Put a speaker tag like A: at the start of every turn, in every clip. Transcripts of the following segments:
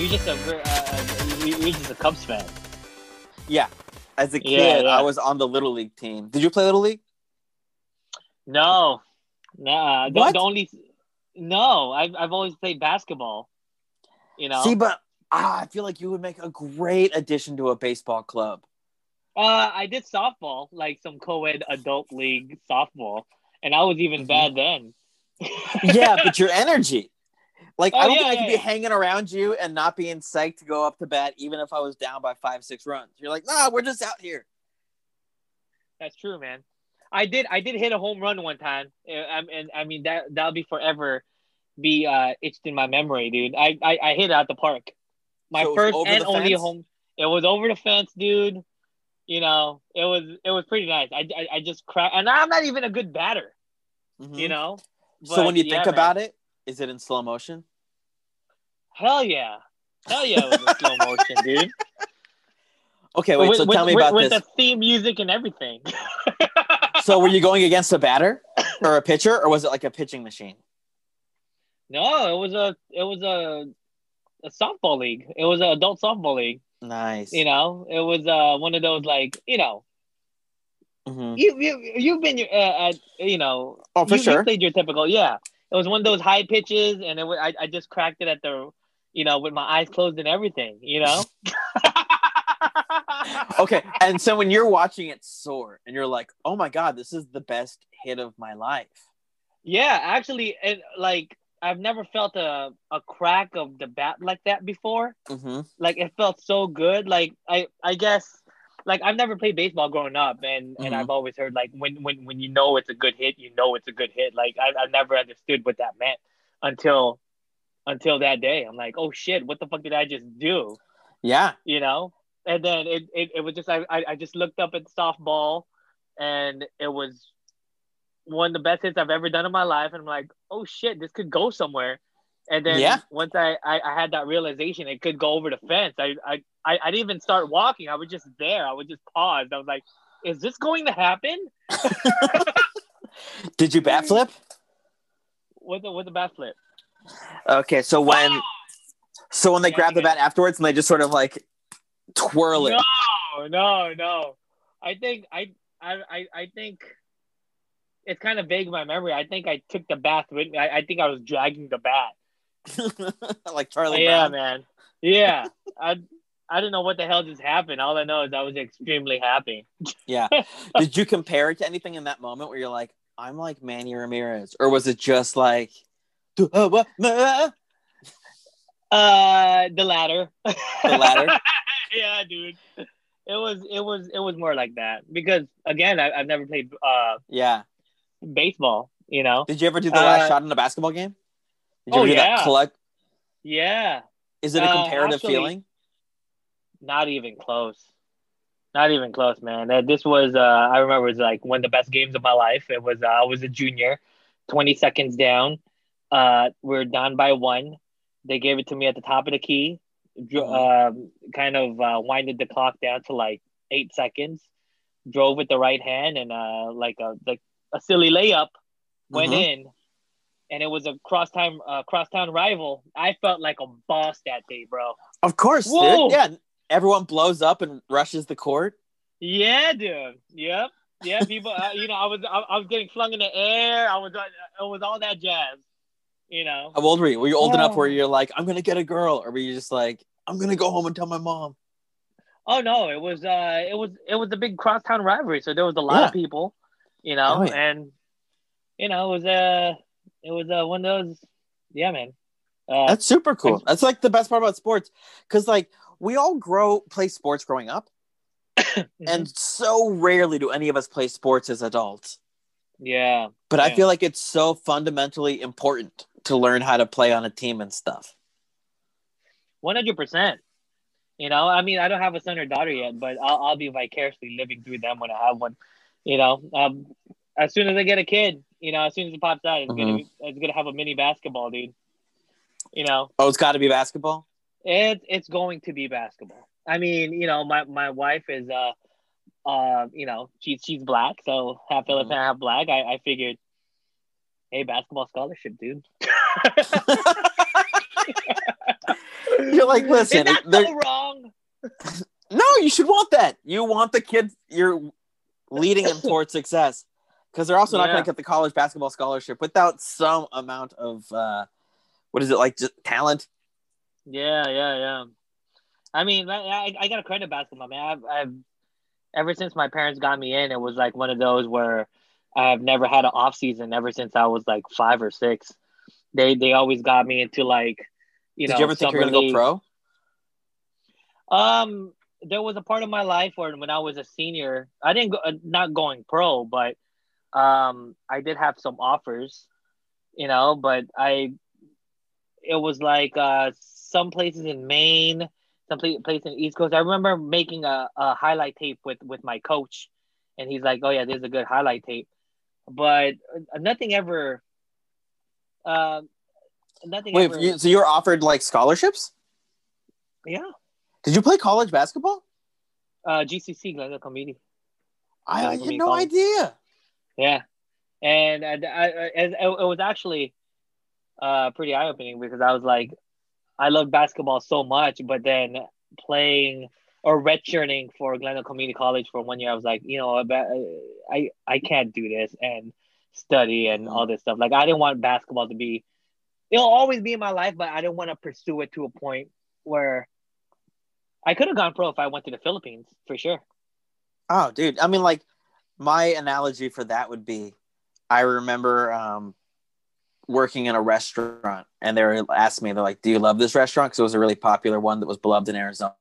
A: you just a uh, you, you just a Cubs fan.
B: Yeah. As a kid,
A: yeah.
B: I was on the little league team. Did you play little league?
A: No, nah. The,
B: What?
A: the only no, I've I've always played basketball. You know,
B: See, but ah, I feel like you would make a great addition to a baseball club.
A: uh, I did softball, like some co-ed adult league softball, and I was even
B: Mhm.
A: bad then.
B: yeah, but your energy. Like I
A: Oh,
B: don't
A: yeah,
B: think I could
A: yeah,
B: be hanging around you and not being psyched to go up to bat, even if I was down by five, six runs. You're like, nah, we're just out here.
A: That's true, man. I did I did hit a home run one time, Uh, I, and I mean that that'll be forever be uh itched in my memory, dude. I I, I hit it out the park. My
B: So
A: first and only
B: fence?
A: home. It was over the fence, dude. You know, it was it was pretty nice. I I, I just cracked, and I'm not even a good batter.
B: Mhm.
A: You know.
B: so when you think about
A: it,
B: it, is it in slow motion?
A: Hell yeah, hell yeah, it was slow motion, dude.
B: Okay, wait.
A: with,
B: so
A: with-
B: tell me
A: with-
B: about
A: with
B: this.
A: the theme music and everything.
B: So were you going against a batter or a pitcher, or was it like a pitching machine?
A: no, it was a it was a a softball league. It was an adult softball league.
B: Nice.
A: You know, it was uh one of those like you know
B: Mhm.
A: you you you've been uh, at you know
B: Oh, for
A: you, you
B: sure.
A: played your typical yeah. It was one of those high pitches, and it was, I I just cracked it at the you know with my eyes closed and everything. You know.
B: Okay, and so when you're watching it soar, and you're like, "Oh my god, this is the best hit of my life."
A: Yeah, actually, and like I've never felt a a crack of the bat like that before.
B: Mm-hmm.
A: Like it felt so good. Like I I guess like I've never played baseball growing up, and and
B: Mhm.
A: I've always heard like when when when you know it's a good hit, you know it's a good hit. Like I I never understood what that meant until until that day. I'm like, oh shit, what the fuck did I just do?
B: Yeah.
A: You know. And then it, it, it was just I, I just looked up at softball, and it was one of the best hits I've ever done in my life. And I'm like, oh shit, this could go somewhere. And then
B: Yeah.
A: once I, I, I had that realization, it could go over the fence. I, I, I, I didn't even start walking. I was just there. I was just paused. I was like, is this going to happen?
B: Did you bat flip?
A: With the bat flip.
B: Okay, so when so when they grab the bat afterwards and they just sort of like twirl it.
A: No, no, no. I think I, I, I, I think it's kind of vague in my memory. I think I took the bat with me. I, I think I was dragging the bat.
B: like Charlie
A: yeah,
B: Brown.
A: man. Yeah. I I don't know what the hell just happened. All I know is I was extremely happy.
B: Yeah. Did you compare it to anything in that moment where you're like, I'm like Manny Ramirez, or was it just like,
A: Uh the latter.
B: The latter?
A: yeah, dude. It was it was it was more like that because again I, I've never played uh
B: Yeah.
A: baseball. You know.
B: Did you ever do the last
A: Uh,
B: shot in a basketball game? Did you
A: oh,
B: ever do that
A: yeah.
B: collect?
A: Yeah.
B: Is it a
A: Uh,
B: comparative
A: actually-
B: feeling?
A: Not even close. Not even close, man. Uh, This was uh I remember it was like one of the best games of my life. It was uh, I was a junior, 20 seconds down. Uh we're down by one. They gave it to me at the top of the key. Dro- um, kind of uh, winded the clock down to like eight seconds. Drove with the right hand and uh like a like a silly layup went
B: Mhm.
A: in. And it was a cross time uh, crosstown rival. I felt like a boss that day, bro.
B: Of course,
A: Whoa.
B: dude. Yeah. Everyone blows up and rushes the court.
A: Yeah, dude. Yep. Yeah, people. Uh, you know, I was I, I was getting flung in the air. I was uh, it was all that jazz. You know.
B: How old were you? Were you old enough where you're like, I'm gonna get a girl, or were you just like, I'm gonna go home and tell my mom?
A: Oh no, it was uh it was it was a big crosstown rivalry. So there was a lot of people. You know,
B: Oh, yeah.
A: and you know it was uh it was uh one of those. Yeah, man. Uh,
B: That's super cool. That's like the best part about sports, because like we all grow play sports growing up, and so rarely do any of us play sports as adults.
A: yeah,
B: But I feel like it's so fundamentally important to learn how to play on a team and stuff.
A: one hundred percent. You know, I mean, I don't have a son or daughter yet, but I'll, I'll be vicariously living through them when I have one. You know, um, as soon as I get a kid, you know, as soon as it pops out, it's gonna be, it's gonna have a mini basketball, dude. You know,
B: Oh, it's got to be basketball.
A: it's it's going to be basketball. I mean, you know, my my wife is uh uh you know she's she's black, so half Filipino, half black. I I figured, hey, basketball scholarship, dude.
B: You're like, listen,
A: Is that
B: they're-
A: so wrong?
B: no, you should want that. You want the kid. You're leading him towards success because they're also not
A: Yeah.
B: going to get the college basketball scholarship without some amount of uh, what is it like? Just talent.
A: Yeah, yeah, yeah. I mean, I, I, I got to credit basketball, man. I've, I've ever since my parents got me in, it was like one of those where I've never had an off season ever since I was like five or six. They they always got me into like, you
B: Did
A: know,
B: you ever think you're going to go pro?
A: Um, there was a part of my life where when I was a senior, I didn't go, uh, not going pro, but um, I did have some offers, you know, but I, it was like uh, some places in Maine, some pla- place in the East Coast. I remember making a, a highlight tape with with my coach, and he's like, "Oh yeah, this is a good highlight tape," but uh, nothing ever. Uh, nothing
B: Wait,
A: ever.
B: you, so you were offered like scholarships?
A: yeah,
B: Did you play college basketball?
A: uh, GCC, Glendale Community.
B: I, had no
A: college.
B: idea.
A: Yeah, and I, I, I- it, it was actually uh, pretty eye opening because I was like, I love basketball so much, but then playing or redshirting for Glendale Community College for one year, I was like, you know, I I can't do this and study and all this stuff. Like I didn't want basketball to be. It'll always be in my life, but I didn't want to pursue it to a point where I could have gone pro if I went to the Philippines for sure.
B: Oh, dude. I mean, like, my analogy for that would be I remember um, working in a restaurant and they were asked me, they're like, Do you love this restaurant? Because it was a really popular one that was beloved in Arizona.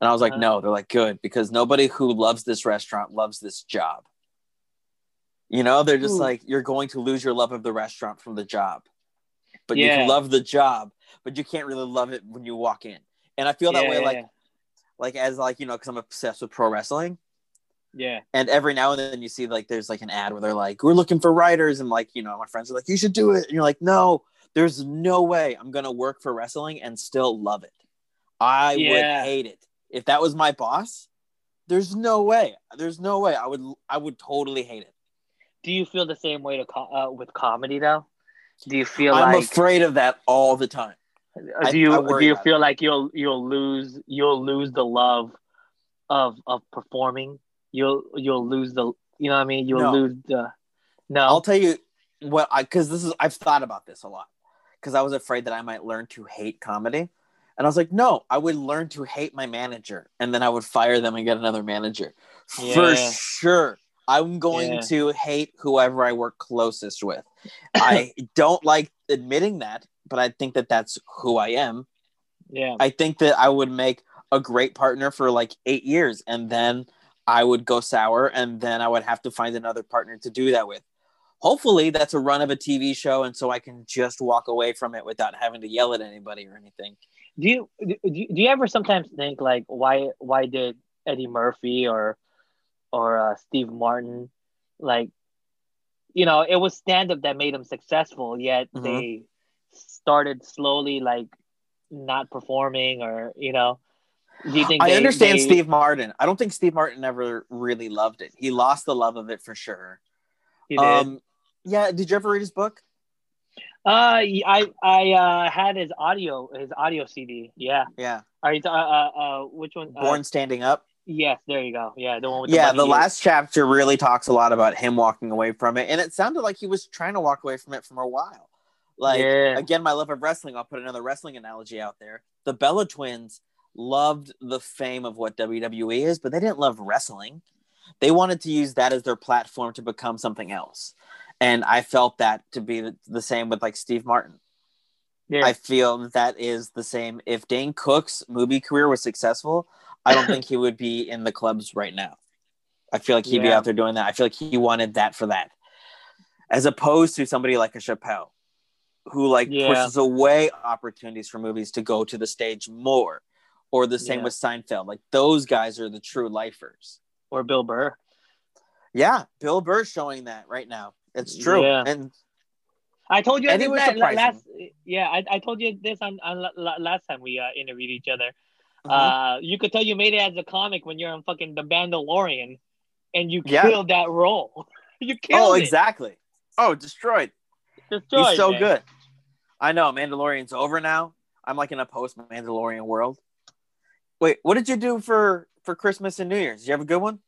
B: And I was like,
A: Uh-huh.
B: No. They're like, Good. Because nobody who loves this restaurant loves this job. You know, they're just
A: Ooh.
B: like, You're going to lose your love of the restaurant from the job. But you can love the job, but you can't really love it when you walk in. And I feel that
A: Yeah,
B: way,
A: yeah,
B: like, like as like you know, because I'm obsessed with pro wrestling
A: yeah.
B: and every now and then you see like there's like an ad where they're like we're looking for writers and like you know my friends are like you should do it and you're like no there's no way i'm gonna work for wrestling and still love it i
A: Yeah.
B: would hate it if that was my boss there's no way there's no way i would i would totally hate it
A: Do you feel the same way to co- uh, with comedy though? Do you feel
B: i'm
A: like
B: afraid of that all the time
A: do you
B: I
A: do you feel like you'll you'll lose you'll lose the love of of performing? You'll you'll lose the you know what I mean? You'll
B: No.
A: lose the no.
B: i'll tell you what i because this is i've thought about this a lot because i was afraid that i might learn to hate comedy and i was like no i would learn to hate my manager and then i would fire them and get another manager. For sure. I'm going
A: Yeah.
B: to hate whoever i work closest with. I don't like admitting that but i think that that's who i am.
A: Yeah.
B: i think that i would make a great partner for like eight years and then i would go sour and then i would have to find another partner to do that with. Hopefully that's a run of a tv show and so i can just walk away from it without having to yell at anybody or anything
A: Do you do you, do you ever sometimes think like why why did Eddie Murphy or or uh, Steve Martin like you know it was stand up that made them successful yet
B: Mhm.
A: they started slowly like not performing or you know? Do you think
B: i
A: they-
B: understand
A: they-
B: steve martin. I don't think steve martin ever really loved it. He lost the love of it for sure.
A: He did?
B: um yeah did you ever read his book
A: uh I I uh had his audio his audio CD yeah.
B: Yeah.
A: Are you uh uh, uh which one? Uh,
B: born standing up?
A: Yes there you go. Yeah the one with
B: yeah
A: bunny
B: the last chapter really talks a lot about him walking away from it and it sounded like he was trying to walk away from it for a while. Like
A: Yeah.
B: again my love of wrestling i'll put another wrestling analogy out there. The bella twins loved the fame of what wwe is but they didn't love wrestling. They wanted to use that as their platform to become something else and i felt that to be the, same with like steve martin
A: yeah
B: I feel that that is the same. If Dane Cook's movie career was successful, I don't think he would be in the clubs right now. I feel like he'd be out there doing that. I feel like he wanted that for that, as opposed to somebody like a Chappelle, who like
A: Yeah.
B: pushes away opportunities for movies to go to the stage more, or the same
A: Yeah.
B: with Seinfeld. Like those guys are the true lifers.
A: or Bill Burr
B: Yeah, Bill Burr showing that right now. It's true,
A: Yeah.
B: and
A: I told you this that
B: surprising.
A: last. Yeah, I, I told you this on, on la- la- last time we uh, interviewed each other.
B: Mhm.
A: Uh, you could tell you made it as a comic when you're on fucking The Mandalorian, and you
B: Yeah.
A: killed that role. you killed
B: oh,
A: it.
B: exactly. Oh, destroyed.
A: Destroyed,
B: He's so
A: man.
B: good. I know Mandalorian's over now. I'm like in a post Mandalorian world. Wait, what did you do for for Christmas and New Year's? Did you have a good one?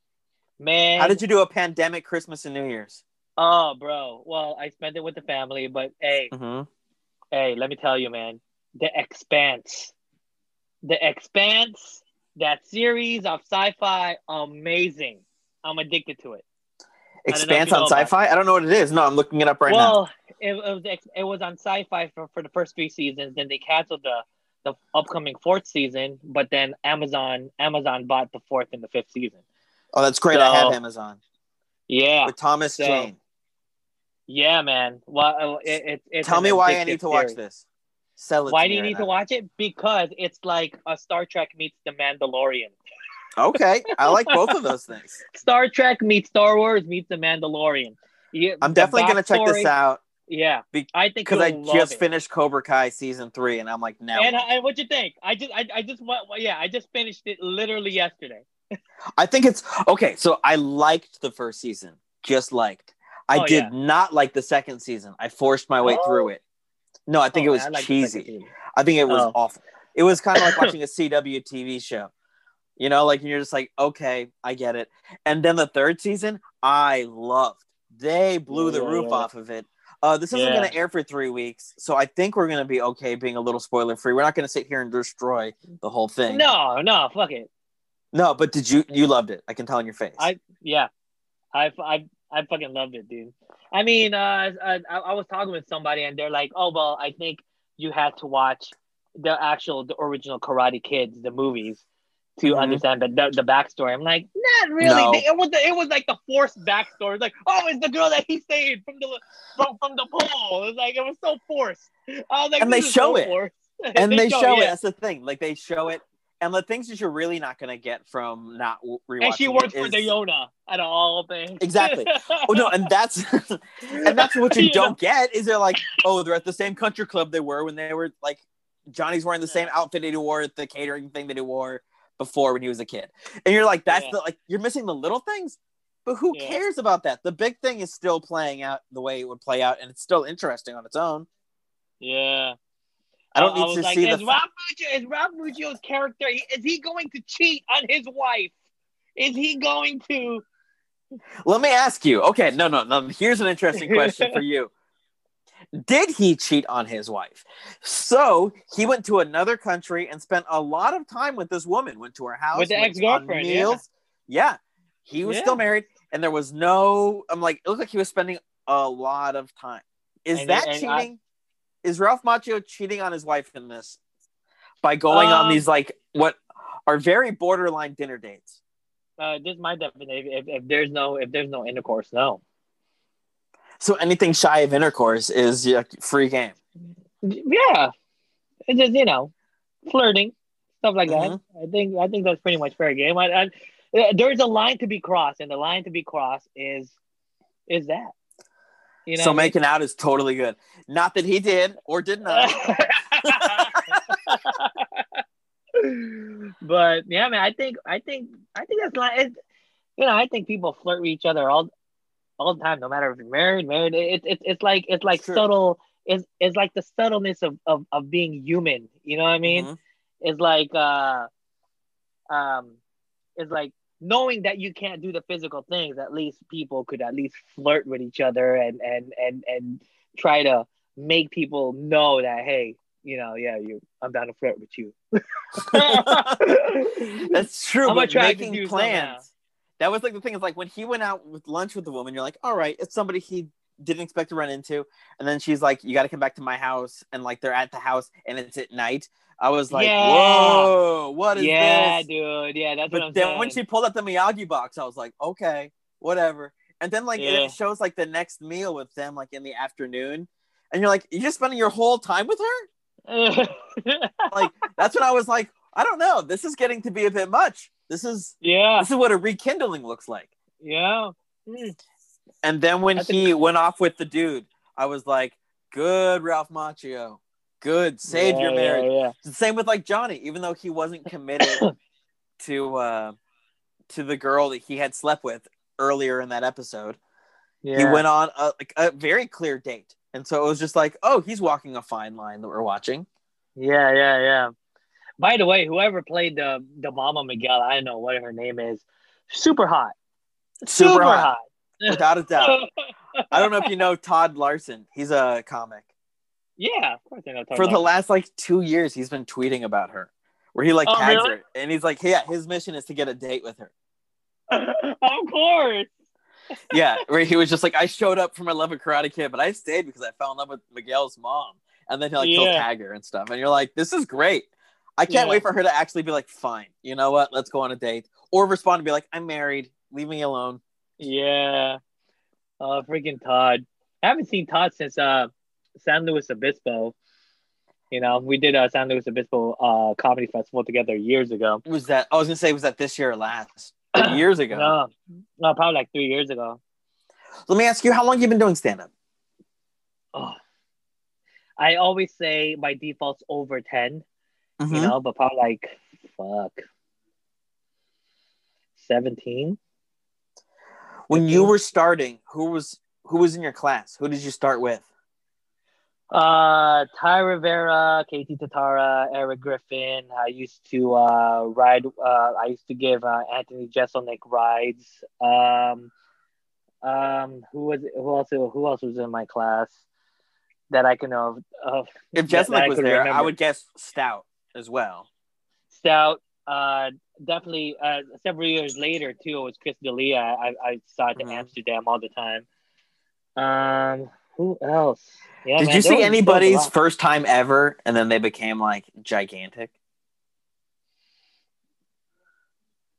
A: Man,
B: How did you do a pandemic Christmas and New Year's?
A: Oh, bro. Well, I spent it with the family, but hey,
B: Mm-hmm.
A: hey, let me tell you, man. The Expanse, the Expanse, that series of sci-fi, amazing. I'm addicted to it. don't know if
B: Expanse on
A: know about it.
B: sci-fi. I don't know what it is. No, I'm looking it up right now.
A: well, it, it was it was on Syfy for, for the first three seasons. Then they canceled the the upcoming fourth season, but then Amazon Amazon bought the fourth and the fifth season.
B: Oh, that's great. I have Amazon
A: Yeah,
B: with Thomas
A: So,
B: Jane.
A: Yeah, man. Well, uh, it, it, it's
B: Tell me why I need to watch this. Sell it.
A: Why do you need to watch it? Because it's like a Star Trek meets The Mandalorian.
B: Okay, I like both of those things.
A: Star Trek meets Star Wars meets The Mandalorian. Yeah,
B: I'm
A: the
B: definitely gonna check this out
A: Yeah,
B: Be-
A: I think
B: because I just
A: it.
B: finished Cobra Kai season three, and I'm like, now
A: And,
B: what?
A: and what you think? I just, I, I just, wa- yeah, I just finished it literally yesterday.
B: I think it's okay. So I liked the first season, just liked. I
A: Oh,
B: did
A: yeah.
B: not like the second season. I forced my way
A: Oh.
B: through it. No, I think
A: Oh,
B: it was
A: man, I like the second
B: cheesy. I think it was
A: Oh.
B: awful. It was kind of like watching a CW TV show. You know, like you're just like, okay, I get it. And then the third season, I loved. They blew the
A: yeah,
B: roof
A: yeah.
B: off of it. Uh, this isn't going to air for three weeks, so I think we're going to be okay being a little spoiler free. We're not going to sit here and destroy the whole thing.
A: No, no, fuck it.
B: no. But did you? You loved it. I can tell in your face.
A: I yeah, I I I fucking loved it, dude. I mean, uh, I, I was talking with somebody and they're like, "Oh well, I think you had to watch the actual, the original Karate Kids, the movies, to
B: Mhm.
A: understand the, the the backstory." I'm like, not really.
B: No.
A: They- it was the, it was like the forced backstory. It's like, oh, it's the girl that he saved from the from, from the pole. It was like it was so forced. I was like,
B: And they show
A: so
B: it.
A: forced.
B: and they, show, it.
A: yeah.
B: That's the thing. Like they show it, and the things that you're really not going to get from not rewatching.
A: And she works for
B: is-
A: the Yona all things.
B: Exactly. Oh no, and that's and that's what you don't get is they're like, oh, they're at the same country club they were when they were like, Johnny's wearing the same outfit that he wore at the catering thing that he wore before when he was a kid, and you're like, that's
A: Yeah.
B: the like you're missing the little things, but who
A: Yeah.
B: cares about that? The big thing is still playing out the way it would play out, and it's still interesting on its own.
A: Yeah.
B: I don't uh,
A: I
B: need
A: was
B: to
A: like,
B: see
A: is
B: the.
A: Ralph Macchio, is Ralph Macchio's character is he going to cheat on his wife? Is he going to?
B: Let me ask you. Okay, no, no, no. Here's an interesting question for you. Did he cheat on his wife? So he went to another country and spent a lot of time with this woman. Went to her house
A: With the ex-girlfriend, yeah.
B: Yeah, he was
A: Yeah.
B: still married, and there was no. I'm like, it looked like he was spending a lot of time. Is
A: And-
B: that
A: and
B: cheating?
A: I-
B: Is Ralph Macchio cheating on his wife in this by going on
A: Um,
B: these like what are very borderline dinner dates?
A: Uh, this is my definition. If, if there's no if there's no intercourse, no.
B: So anything shy of intercourse is yeah, free game.
A: Yeah, it's just you know, flirting stuff like
B: Mhm.
A: that. I think I think that's pretty much fair game. I, I, uh, there's a line to be crossed, and the line to be crossed is is that. You know
B: so
A: what I mean?
B: making out is totally good. Not that he did or did not.
A: but yeah, man, I think I think I think that's like it, you know I think people flirt with each other all all the time, no matter if you're married, married. It's it's it's like it's like
B: Sure.
A: subtle. It's it's like the subtleness of, of of being human. You know what I mean?
B: Mhm.
A: It's like uh um it's like knowing that you can't do the physical things. At least people could at least flirt with each other and and and and try to make people know that hey you know yeah you i'm down to flirt with you
B: That's true.
A: I'm
B: but making plans.
A: somehow.
B: That was like the thing is like when he went out with lunch with the woman, you're like, all right, it's somebody he didn't expect to run into. And then she's like, you got to come back to my house. And like they're at the house and it's at night. I was like,
A: Yeah.
B: whoa, what is
A: yeah
B: this?
A: dude yeah that's what
B: But then
A: saying
B: when she pulled up the Miyagi box, I was like, okay, whatever. And then like
A: Yeah.
B: it shows like the next meal with them like in the afternoon. And you're like, you're just spending your whole time with her? Like that's when I was like, I don't know. This is getting to be a bit much. This is
A: yeah
B: this is what a rekindling looks like.
A: yeah Mm.
B: And then when he went off with the dude, I was like, good Ralph Macchio. Good. Save
A: Yeah,
B: your marriage.
A: yeah,
B: the Same with like Johnny, even though he wasn't committed to uh to the girl that he had slept with earlier in that episode.
A: yeah.
B: He went on a, like a very clear date. And so it was just like, oh, he's walking a fine line that we're watching.
A: Yeah, yeah, yeah. By the way, whoever played the the Mama Miguel, I don't know what her name is. Super hot.
B: Super, hot. Without a doubt. I don't know if you know Todd Larson. He's a comic.
A: yeah, of course I know.
B: For the last like two years, he's been tweeting about her, where he like
A: Oh,
B: tags
A: really?
B: her, and he's like, "Yeah, his mission is to get a date with her."
A: of course.
B: Yeah, where he was just like, "I showed up for my love of Karate Kid, but I stayed because I fell in love with Miguel's mom." And then he like he'll
A: Yeah.
B: tag her and stuff, and you're like, "This is great." I can't
A: Yeah.
B: wait for her to actually be like, "Fine, you know what? Let's go on a date," or respond and be like, "I'm married. Leave me alone."
A: Yeah. Uh freaking Todd. I haven't seen Todd since uh San Luis Obispo. You know, we did a San Luis Obispo uh comedy festival together years ago.
B: Was that? I was gonna say, was that this year or last? Years ago.
A: No, no, probably like three years ago.
B: Let me ask you, how long you been doing stand up?
A: Oh. I always say my default's over 10,
B: Mm-hmm.
A: you know, but probably like fuck 17.
B: When you were starting, who was who was in your class? Who did you start with?
A: Uh, Ty Rivera, Katie Tatara, Eric Griffin. I used to uh, ride. Uh, I used to give uh, Anthony Jeselnik rides. Um, um, who was who else? Who else was in my class that I can of? of
B: If
A: that- that
B: Jeselnik
A: I
B: was there, I would guess Stout as well.
A: Stout. Uh, definitely. Uh, several years later too, it was Chris D'Elia. I I saw it in
B: Mhm.
A: Amsterdam all the time. Um, who else? Yeah,
B: Did
A: man,
B: you see
A: was- there was a
B: anybody's first time ever and then they became like gigantic?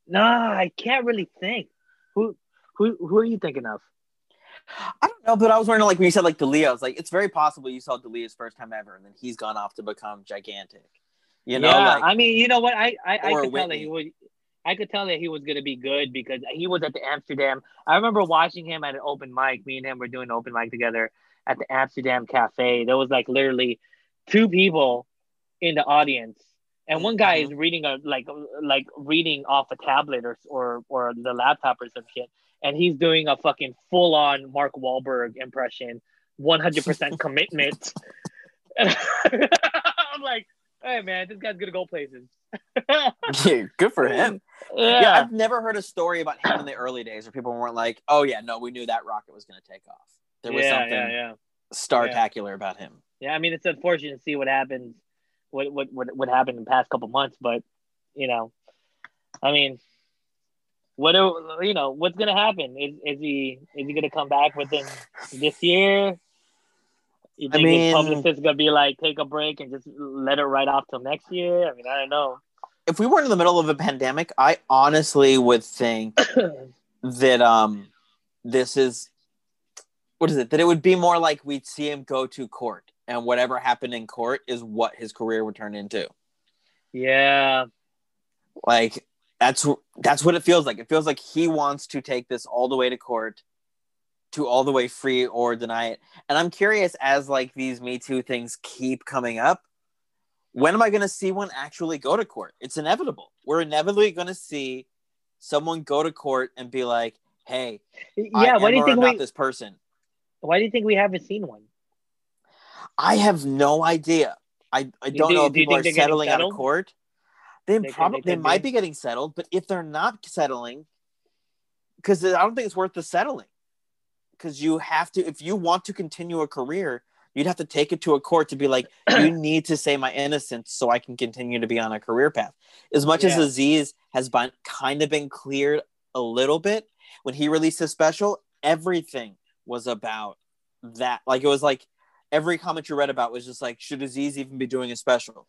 A: Nah, I can't really think. Who who who are you thinking of?
B: I don't know, but I was wondering like when you said like D'Elia, I was like, it's very possible you saw D'Elia's first time ever and then he's gone off to become gigantic. You know,
A: yeah,
B: like
A: I mean, you know what? I I, I could tell that he was. I could tell that he was gonna be good because he was at the Amsterdam. I remember watching him at an open mic. Me and him were doing an open mic together at the Amsterdam Cafe. There was like literally two people in the audience, and one guy
B: Mhm.
A: is reading a like like reading off a tablet or or or the laptop or some shit, and he's doing a fucking full on Mark Wahlberg impression, one hundred percent commitment. I'm like, hey man, this guy's gonna go places.
B: yeah, good for him.
A: Yeah.
B: Yeah. I've never heard a story about him in the early days where people weren't like, oh yeah, no, we knew that rocket was going to take off. There was
A: yeah,
B: something
A: yeah,
B: star-tacular about him.
A: yeah. I mean, it's unfortunate to see what happens, what what what, what happened in the past couple months, but you know, I mean, what do you know? What's gonna happen? Is is he is he gonna come back within this year? You
B: I
A: think his
B: mean-
A: publicist gonna be like, take a break and just let it right off till next year? I mean, I don't know.
B: If we weren't in the middle of a pandemic, I honestly would think that um this is what is it that it would be more like we'd see him go to court and whatever happened in court is what his career would turn into
A: yeah,
B: like that's that's what it feels like it feels like he wants to take this all the way to court to all the way free or deny it and i'm curious as like these me too things keep coming up when am i going to see one actually go to court it's inevitable we're inevitably going to see someone go to court and be like hey
A: yeah. Why do you think
B: about
A: we?
B: this person
A: Why do you think we haven't seen one?
B: I have no idea. I, I don't
A: think-
B: know if
A: do
B: people are settling out of court. They,
A: They
B: probably
A: they
B: they, might
A: be
B: getting settled, but if they're not settling, because I don't think it's worth the settling. Because you have to, if you want to continue a career, you'd have to take it to a court to be like, you need to say my innocence so I can continue to be on a career path. As much as Aziz has been kind of been cleared a little bit when he released his special, everything was about that. Like it was like every comment you read about was just like, should Aziz even be doing a special?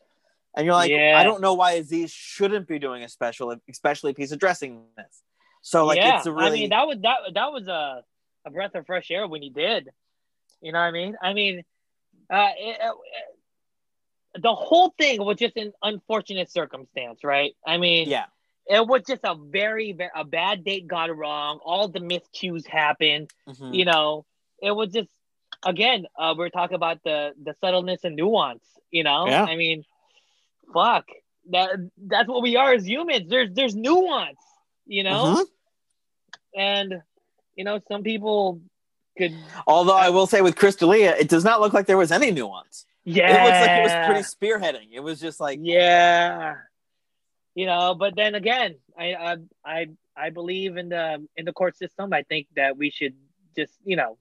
B: And you're like,
A: Yeah.
B: I don't know why Aziz shouldn't be doing a special, especially if he's addressing this. So like,
A: yeah,
B: it's a really
A: I mean that was that that was a a breath of fresh air when he did. You know what I mean? I mean, uh, it, it- the whole thing was just an unfortunate circumstance, right? I mean,
B: yeah,
A: it was just a very, very a bad date got wrong. All the miscues happened.
B: Mhm.
A: You know, it was just again uh, we're talking about the the subtleness and nuance. You know,
B: Yeah.
A: I mean, fuck that that's what we are as humans. There's there's nuance. You know
B: Mhm.
A: and you know some people could
B: Although I will say with Chris D'Elia, it does not look like there was any nuance.
A: Yeah,
B: It looks like it was pretty spearheading. It was just like
A: Yeah, you know, but then again, I I I I believe in the in the court system. I think that we should just you know,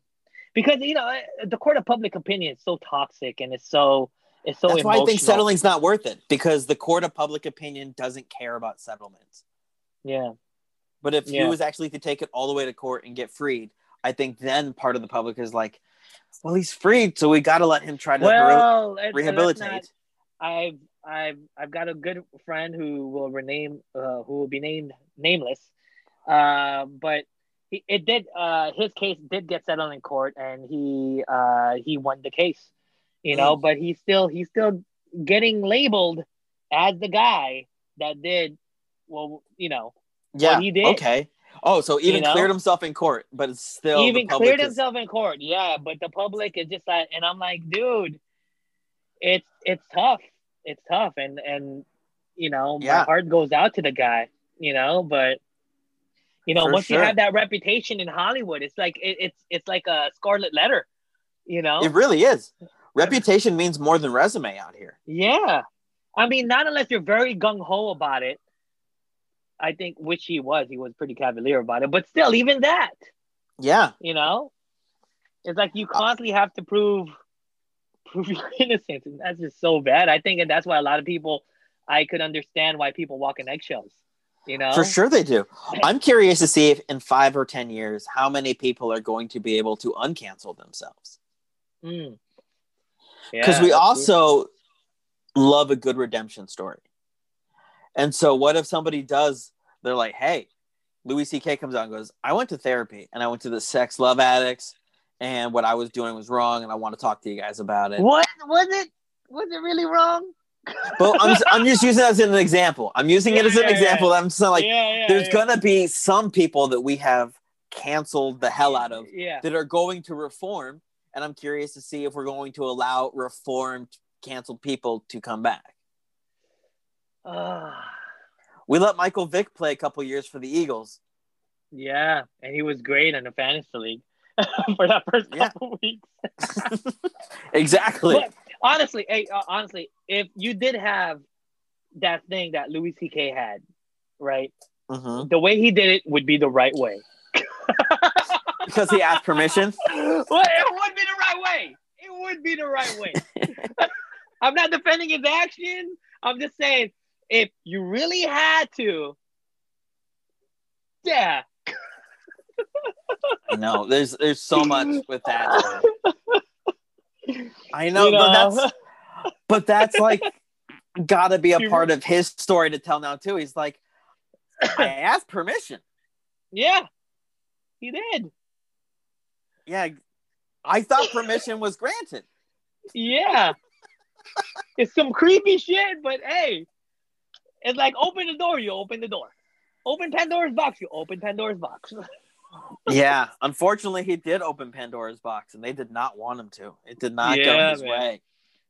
A: because you know uh, the court of public opinion is so toxic and it's so it's so.
B: that's why I think settling's not worth it because the court of public opinion doesn't care about settlements.
A: Yeah,
B: But if
A: Yeah.
B: he was actually to take it all the way to court and get freed, I think then part of the public is like, well, he's freed, so we got to let him try to
A: well, let's
B: rehabilitate.
A: not- I've I've I've got a good friend who will rename uh, who will be named nameless, uh, but he, it did uh, his case did get settled in court and he uh, he won the case, you know,
B: Mm.
A: but he's still he's still getting labeled as the guy that did well, you know,
B: yeah,
A: he did.
B: okay. Oh, so even
A: You know?
B: cleared himself in court, but it's still
A: he even cleared
B: is-
A: himself in court. Yeah, but the public is just like, and I'm like, dude, it's it's tough. It's tough, and and you know, my heart goes out to the guy. You know, but you know,
B: For
A: once you have that reputation in Hollywood, it's like it, it's it's like a scarlet letter. You know,
B: It really is. Reputation means more than resume out here.
A: yeah. I mean, not unless you're very gung ho about it. I think, which he was, he was pretty cavalier about it. But still, even that,
B: Yeah,
A: you know it's like you constantly have to prove prove your innocence and that's just so bad i think and that's why a lot of people i could understand why people walk in eggshells you know
B: for sure they do. I'm curious to see if in five or ten years, how many people are going to be able to uncancel themselves.
A: Mm.
B: because
A: Yeah,
B: we also love a good redemption story. And so, what if somebody does? They're like, "Hey, Louis C.K. comes out and goes, I went to therapy and I went to the sex love addicts, and what I was doing was wrong, and I want to talk to you guys about it."
A: what was it was it really wrong
B: But I'm I'm just using it as an example. I'm using it as an
A: yeah, yeah.
B: example. I'm just like,
A: yeah, yeah,
B: there's
A: yeah.
B: gonna be some people that we have canceled the hell out of
A: yeah
B: that are going to reform, and I'm curious to see if we're going to allow reformed canceled people to come back.
A: Ah,
B: We let Michael Vick play a couple years for the Eagles.
A: yeah and he was great in the fantasy league for that first
B: Yeah.
A: couple weeks
B: Exactly.
A: But honestly, hey, uh, honestly, if you did have that thing that Louis C.K. had, right?
B: Mhm.
A: The way he did it would be the right way.
B: Because he asked permission.
A: well, it would be the right way. It would be the right way. I'm not defending his action. I'm just saying, if you really had to, yeah.
B: I know. There's there's so much with that. I know,
A: You
B: but that's but that's like gotta be a part of his story to tell now too. He's like, I asked permission.
A: yeah, he did.
B: Yeah. I thought permission was granted.
A: Yeah. it's some creepy shit, but hey, it's like open the door, you open the door. Open Pandora's box, you open Pandora's box.
B: Yeah. Unfortunately, he did open Pandora's box and they did not want him to. It did not go his
A: man.
B: way.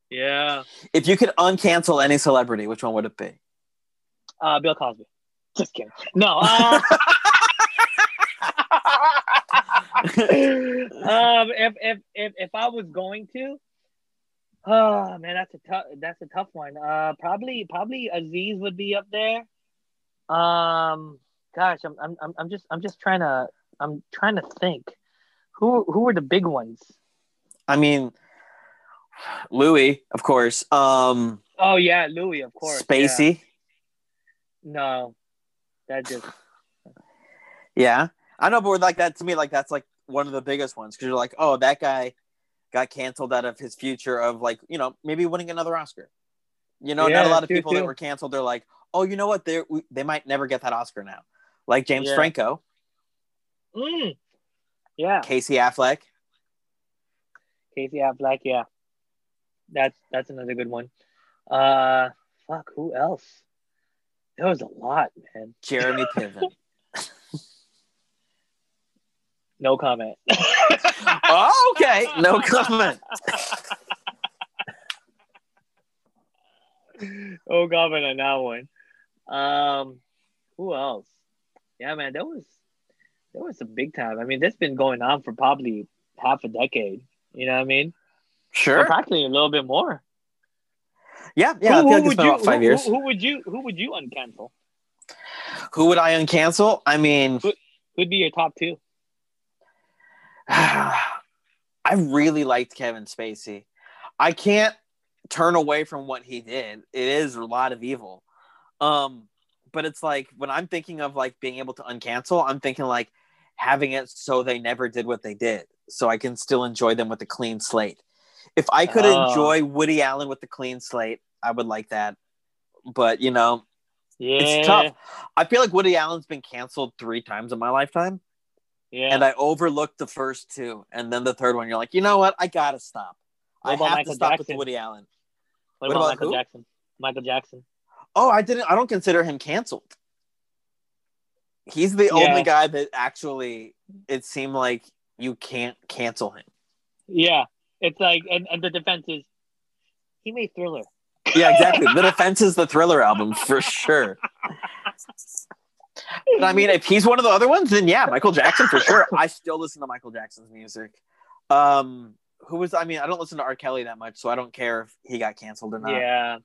A: yeah.
B: If you could uncancel any celebrity, which one would it be?
A: Uh, Bill Cosby. Just kidding. No. Uh, um, if, if if if I was going to, oh man, that's a tough that's a tough one. Uh, probably probably Aziz would be up there. Um, gosh, I'm I'm I'm- I'm just I'm just trying to I'm trying to think. Who who were the big ones?
B: I mean, Louis, of course. Um,
A: Oh yeah, Louis, of course. yeah.
B: Spacey.
A: No, that just
B: Yeah. I know, but like that to me, like that's like one of the biggest ones because you're like, oh, that guy got canceled out of his future of like, you know, maybe winning another Oscar. You know, not a lot of people that were canceled. They're like, oh, you know what? They they might never get that Oscar now. Like James
A: Yeah.
B: Franco,
A: mm. yeah.
B: Casey Affleck.
A: Casey Affleck, yeah. That's that's another good one. Uh fuck, who else? There was a lot, man.
B: Jeremy Piven.
A: No comment.
B: oh, okay. No comment.
A: no comment on that one. Um who else? Yeah, man, that was that was a big time. I mean, that's been going on for probably half a decade. You know what I mean?
B: Sure.
A: Or practically a little bit more.
B: Yeah, yeah. I
A: who,
B: like
A: would you,
B: five
A: who,
B: years.
A: Who, who would you who would you uncancel?
B: Who would I uncancel? I mean,
A: Who'd be your top two?
B: I really liked Kevin Spacey. I can't turn away from what he did. It is a lot of evil. Um, but it's like when I'm thinking of like being able to uncancel, I'm thinking like having it so they never did what they did, so I can still enjoy them with a clean slate. If I could
A: Oh.
B: enjoy Woody Allen with the clean slate, I would like that. But you know,
A: Yeah,
B: it's tough. I feel like Woody Allen's been canceled three times in my lifetime.
A: Yeah,
B: and I overlooked the first two, and then the third one, you're like, you know what? I gotta stop.
A: What
B: I have
A: Michael
B: to stop
A: Jackson?
B: with Woody Allen.
A: what,
B: what
A: about, Michael
B: who?
A: Jackson? Michael Jackson.
B: Oh, I didn't. I don't consider him canceled. He's the
A: Yeah.
B: only guy that actually it seemed like you can't cancel him.
A: Yeah, it's like, and, and the defense is, he made Thriller.
B: Yeah, exactly. the Defense is the Thriller album for sure. But I mean, if he's one of the other ones, then yeah, Michael Jackson for sure. I still listen to Michael Jackson's music. Um, who was? I mean, I don't listen to R. Kelly that much, so I don't care if he got canceled or not.
A: yeah,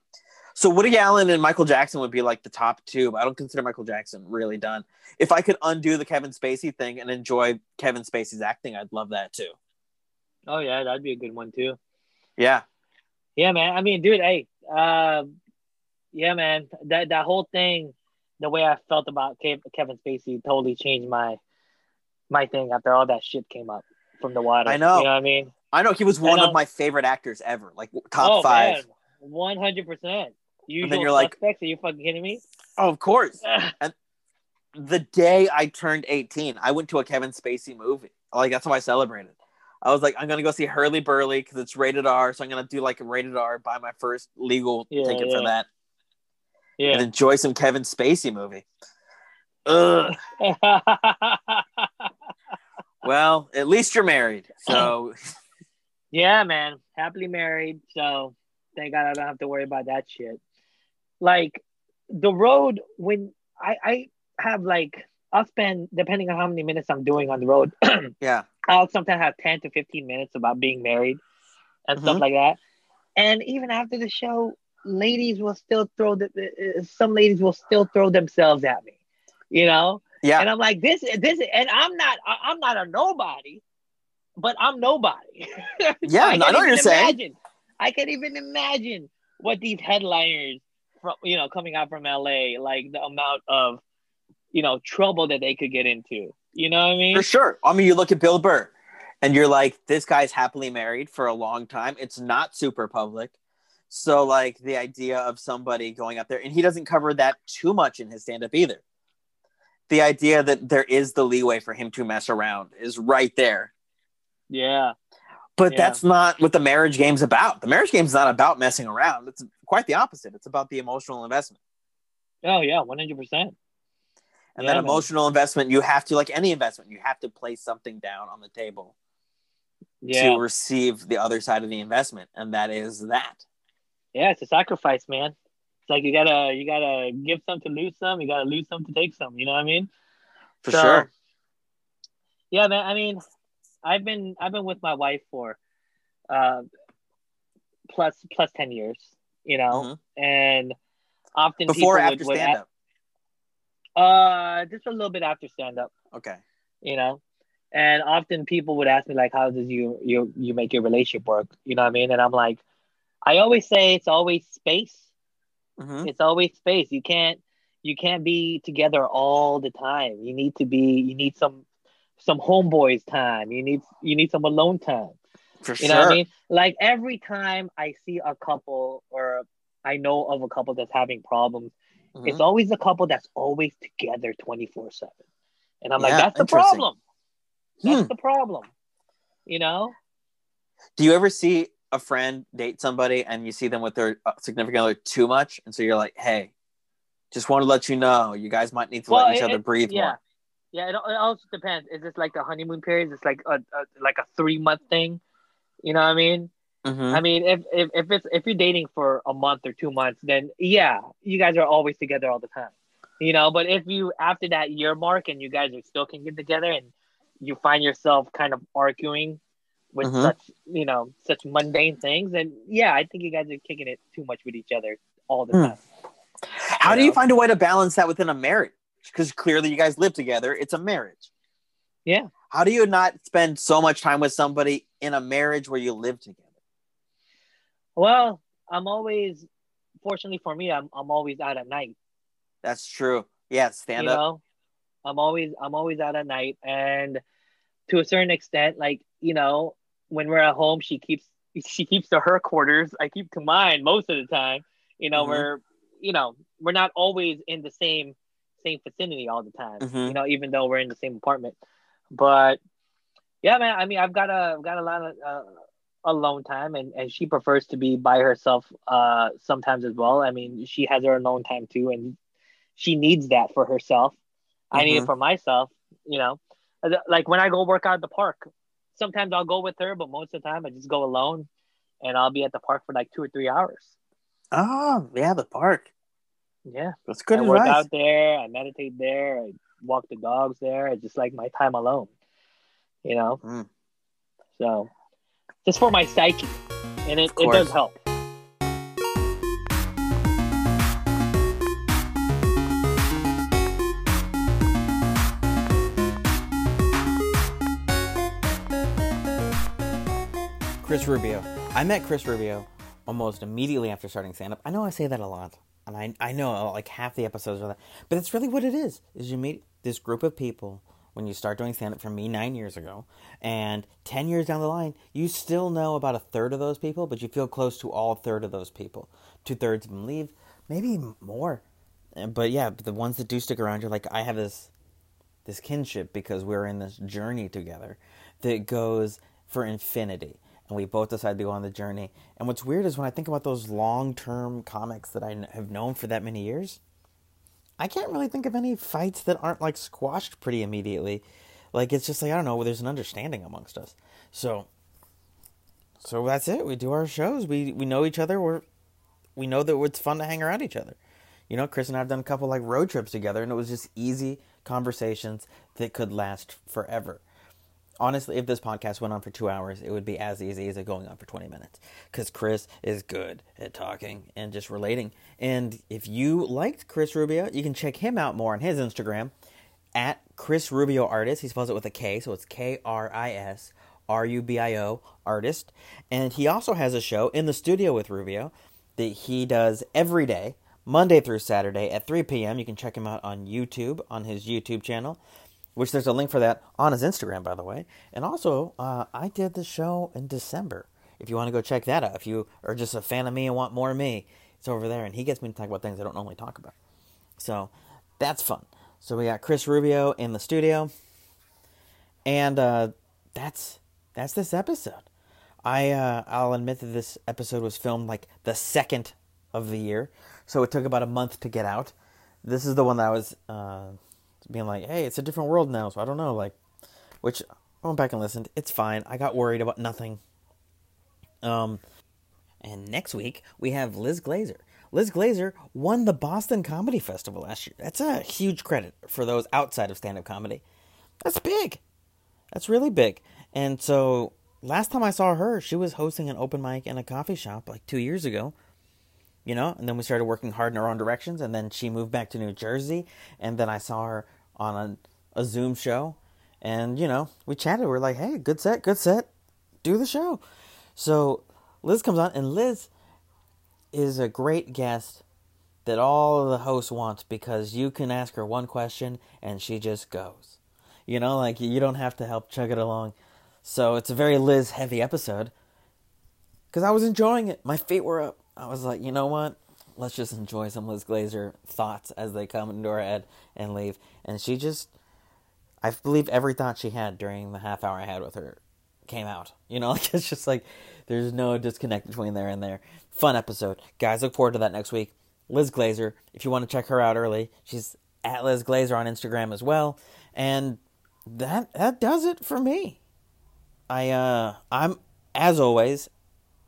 B: So Woody Allen and Michael Jackson would be like the top two, but I don't consider Michael Jackson really done. If I could undo the Kevin Spacey thing and enjoy Kevin Spacey's acting, I'd love that too.
A: oh yeah, that'd be a good one too.
B: Yeah.
A: Yeah, man. I mean, dude, hey, um, yeah, man. That that whole thing, the way I felt about Kevin Spacey, totally changed my my thing after all that shit came up from the water.
B: I know.
A: You know what I mean?
B: I know he was one of um, my favorite actors ever, like top
A: oh,
B: five.
A: one hundred percent. Usual
B: you're like-
A: suspects. Are you fucking kidding me?
B: Oh, of course. and The day I turned 18, I went to a Kevin Spacey movie. Like that's how I celebrated. I was like, I'm gonna go see Hurlyburly because it's rated R, so I'm gonna do like a rated R, buy my first legal
A: Yeah,
B: ticket for
A: yeah.
B: and enjoy some Kevin Spacey movie. Ugh. Well, at least you're married, so
A: yeah, man. Happily married, so thank God I don't have to worry about that shit. Like the road when I I have like I'll spend depending on how many minutes I'm doing on the road.
B: yeah.
A: I'll sometimes have 10 to 15 minutes about being married and stuff
B: Mhm.
A: like that. And even after the show, ladies will still throw the uh, some ladies will still throw themselves at me, you know.
B: Yeah.
A: And I'm like, this, this, and I'm not, I- I'm not a nobody, but I'm nobody.
B: Yeah, I know
A: can't
B: what you're
A: even
B: saying.
A: imagine- I can't even imagine what these headliners from, you know, coming out from LA, like the amount of, you know, trouble that they could get into. You know what I mean?
B: For sure. I mean, you look at Bill Burr and you're like, this guy's happily married for a long time. It's not super public. So, like, the idea of somebody going up there, and he doesn't cover that too much in his stand up either. The idea that there is the leeway for him to mess around is right there.
A: Yeah.
B: But
A: Yeah.
B: that's not what the marriage game's about. The marriage game's not about messing around. It's quite the opposite. It's about the emotional investment.
A: Oh yeah, one hundred percent.
B: And
A: Yeah,
B: that
A: man.
B: emotional investment, you have to, like any investment, you have to place something down on the table.
A: Yeah,
B: to receive the other side of the investment, and that is that.
A: Yeah, it's a sacrifice, man. It's like you gotta you gotta give some to lose some. You gotta lose some to take some. You know what I mean?
B: For
A: So,
B: sure.
A: Yeah, man. I mean, I've been I've been with my wife for uh plus plus ten years. You know, and often
B: Mm-hmm. Before after
A: would, would
B: stand up.
A: uh, just a little bit after stand up.
B: Okay.
A: you know and often people would ask me like how does you you you make your relationship work you know what i mean and i'm like i always say it's always space.
B: Hmm
A: it's always space. You can't you can't be together all the time. You need to be you need some some homeboys time. You need you need some alone time.
B: For
A: you
B: sure.
A: know what i mean? Like every time i see a couple or i know of a couple that's having problems
B: Mhm.
A: it's always a couple that's always together 24 7 and i'm like that's the problem. That's
B: Hmm.
A: the problem. You know?
B: Do you ever see a friend date somebody and you see them with their uh, significant other too much, and so you're like, "Hey, just want to let you know, you guys might need to
A: Well,
B: let each
A: it-
B: other
A: it-
B: breathe
A: yeah.
B: more."
A: yeah it, it also depends is this like the honeymoon period It's like a, a like a three month thing you know what i mean
B: Mhm.
A: i mean if, if if it's if you're dating for a month or two months then yeah you guys are always together all the time you know but if you after that year mark and you guys are still can get together and you find yourself kind of arguing with
C: Mhm.
A: such you know such mundane things. And yeah, I think you guys are kicking it too much with each other all the
C: Hmm.
A: time.
C: How
A: You
C: do you find a way to balance that within a marriage? Because clearly you guys live together. It's a marriage.
A: Yeah.
C: How do you not spend so much time with somebody in a marriage where you live together?
A: Well, I'm always, fortunately for me, I'm I'm always out at night.
C: That's true. Yeah, stand
A: you
C: up.
A: know, I'm always I'm always out at night, and to a certain extent, like you know, when we're at home, she keeps she keeps to her quarters. I keep to mine most of the time. You know,
C: Mhm.
A: we're you know we're not always in the same same vicinity all the time.
C: Mhm.
A: You know, even though we're in the same apartment, but yeah, man. I mean, I've got a I've got a lot of uh, alone time, and and she prefers to be by herself uh sometimes as well. I mean, she has her alone time too, and she needs that for herself. I need it for myself. You know, like when I go work out at the park, sometimes I'll go with her, but most of the time I just go alone, and I'll be at the park for like two or three hours.
C: Oh, yeah, the park.
A: Yeah,
C: That's good
A: I work out there, I meditate there, I walk the dogs there. I just like my time alone. You know,
C: Mm.
A: so just for my psyche, and it, it does help.
B: Chris Rubio. I met Chris Rubio almost immediately after starting stand up. I know I say that a lot, and I I know like half the episodes are that, but it's really what it is. Is you meet this group of people when you start doing stand up from me nine years ago, and ten years down the line, you still know about a third of those people, but you feel close to all third of those people. Two thirds of them leave, maybe more, but yeah, the ones that do stick around, you're like, I have this this kinship because we're in this journey together that goes for infinity and we both decide to go on the journey. And what's weird is when i think about those long-term comics that i have known for that many years i can't really think of any fights that aren't like squashed pretty immediately. Like it's just like i don't know there's an understanding amongst us. So so that's it. We do our shows. We we know each other. We're we know that it's fun to hang around each other. You know, Chris and I have done a couple like road trips together, and it was just easy conversations that could last forever. Honestly, if this podcast went on for two hours, it would be as easy as it going on for 20 minutes. Because Chris is good at talking and just relating. And if you liked Chris Rubio, you can check him out more on his Instagram at Chris Rubio Artist. He spells it with a K, so it's K R I S R U B I O Artist. And he also has a show in the studio with Rubio that he does every day, Monday through Saturday at 3 p.m. You can check him out on YouTube, on his YouTube channel, which there's a link for that on his Instagram, by the way. And also, uh, I did the show in December. If you want to go check that out, if you are just a fan of me and want more of me, it's over there. And he gets me to talk about things I don't normally talk about. So that's fun. So we got Chris Rubio in the studio, and uh, that's that's this episode. I uh, I'll admit that this episode was filmed like the second of the year, so it took about a month to get out. This is the one that I was uh, being like, hey, it's a different world now, so I don't know, like, which I went back and listened. It's fine. I got worried about nothing. Um, and next week we have Liz Glazer. Liz Glazer won the Boston Comedy Festival last year. That's a huge credit for those outside of stand-up comedy. That's big. That's really big. And so last time I saw her, she was hosting an open mic in a coffee shop like two years ago. You know, and then we started working hard in our own directions, and then she moved back to New Jersey, and then I saw her on a, a Zoom show, and you know, we chatted. We're like, "Hey, good set, good set, do the show." So Liz comes on, and Liz is a great guest that all of the hosts want because you can ask her one question and she just goes. You know, like you don't have to help chug it along. So it's a very Liz heavy episode. Because I was enjoying it. My feet were up. I was like, you know what? Let's just enjoy some Liz Glazer thoughts as they come into our head and leave. And she just, I believe every thought she had during the half hour I had with her came out. You know, like it's just like there's no disconnect between there and there. Fun episode. Guys, look forward to that next week. Liz Glazer, if you want to check her out early, she's at Liz Glazer on Instagram as well. And that that does it for me. I uh I'm as always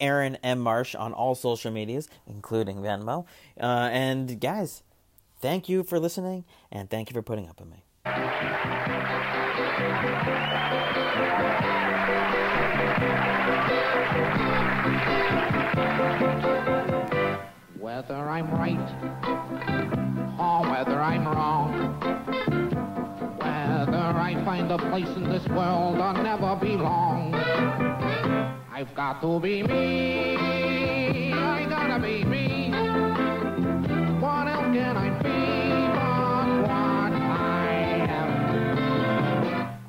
B: Aaron M. Marsh on all social medias, including Venmo. Uh, and guys, thank you for listening and thank you for putting up with me.
D: Whether I'm right or whether I'm wrong, whether I find a place in this world or never belong, I've got to be me. I gotta be me. What else can I be?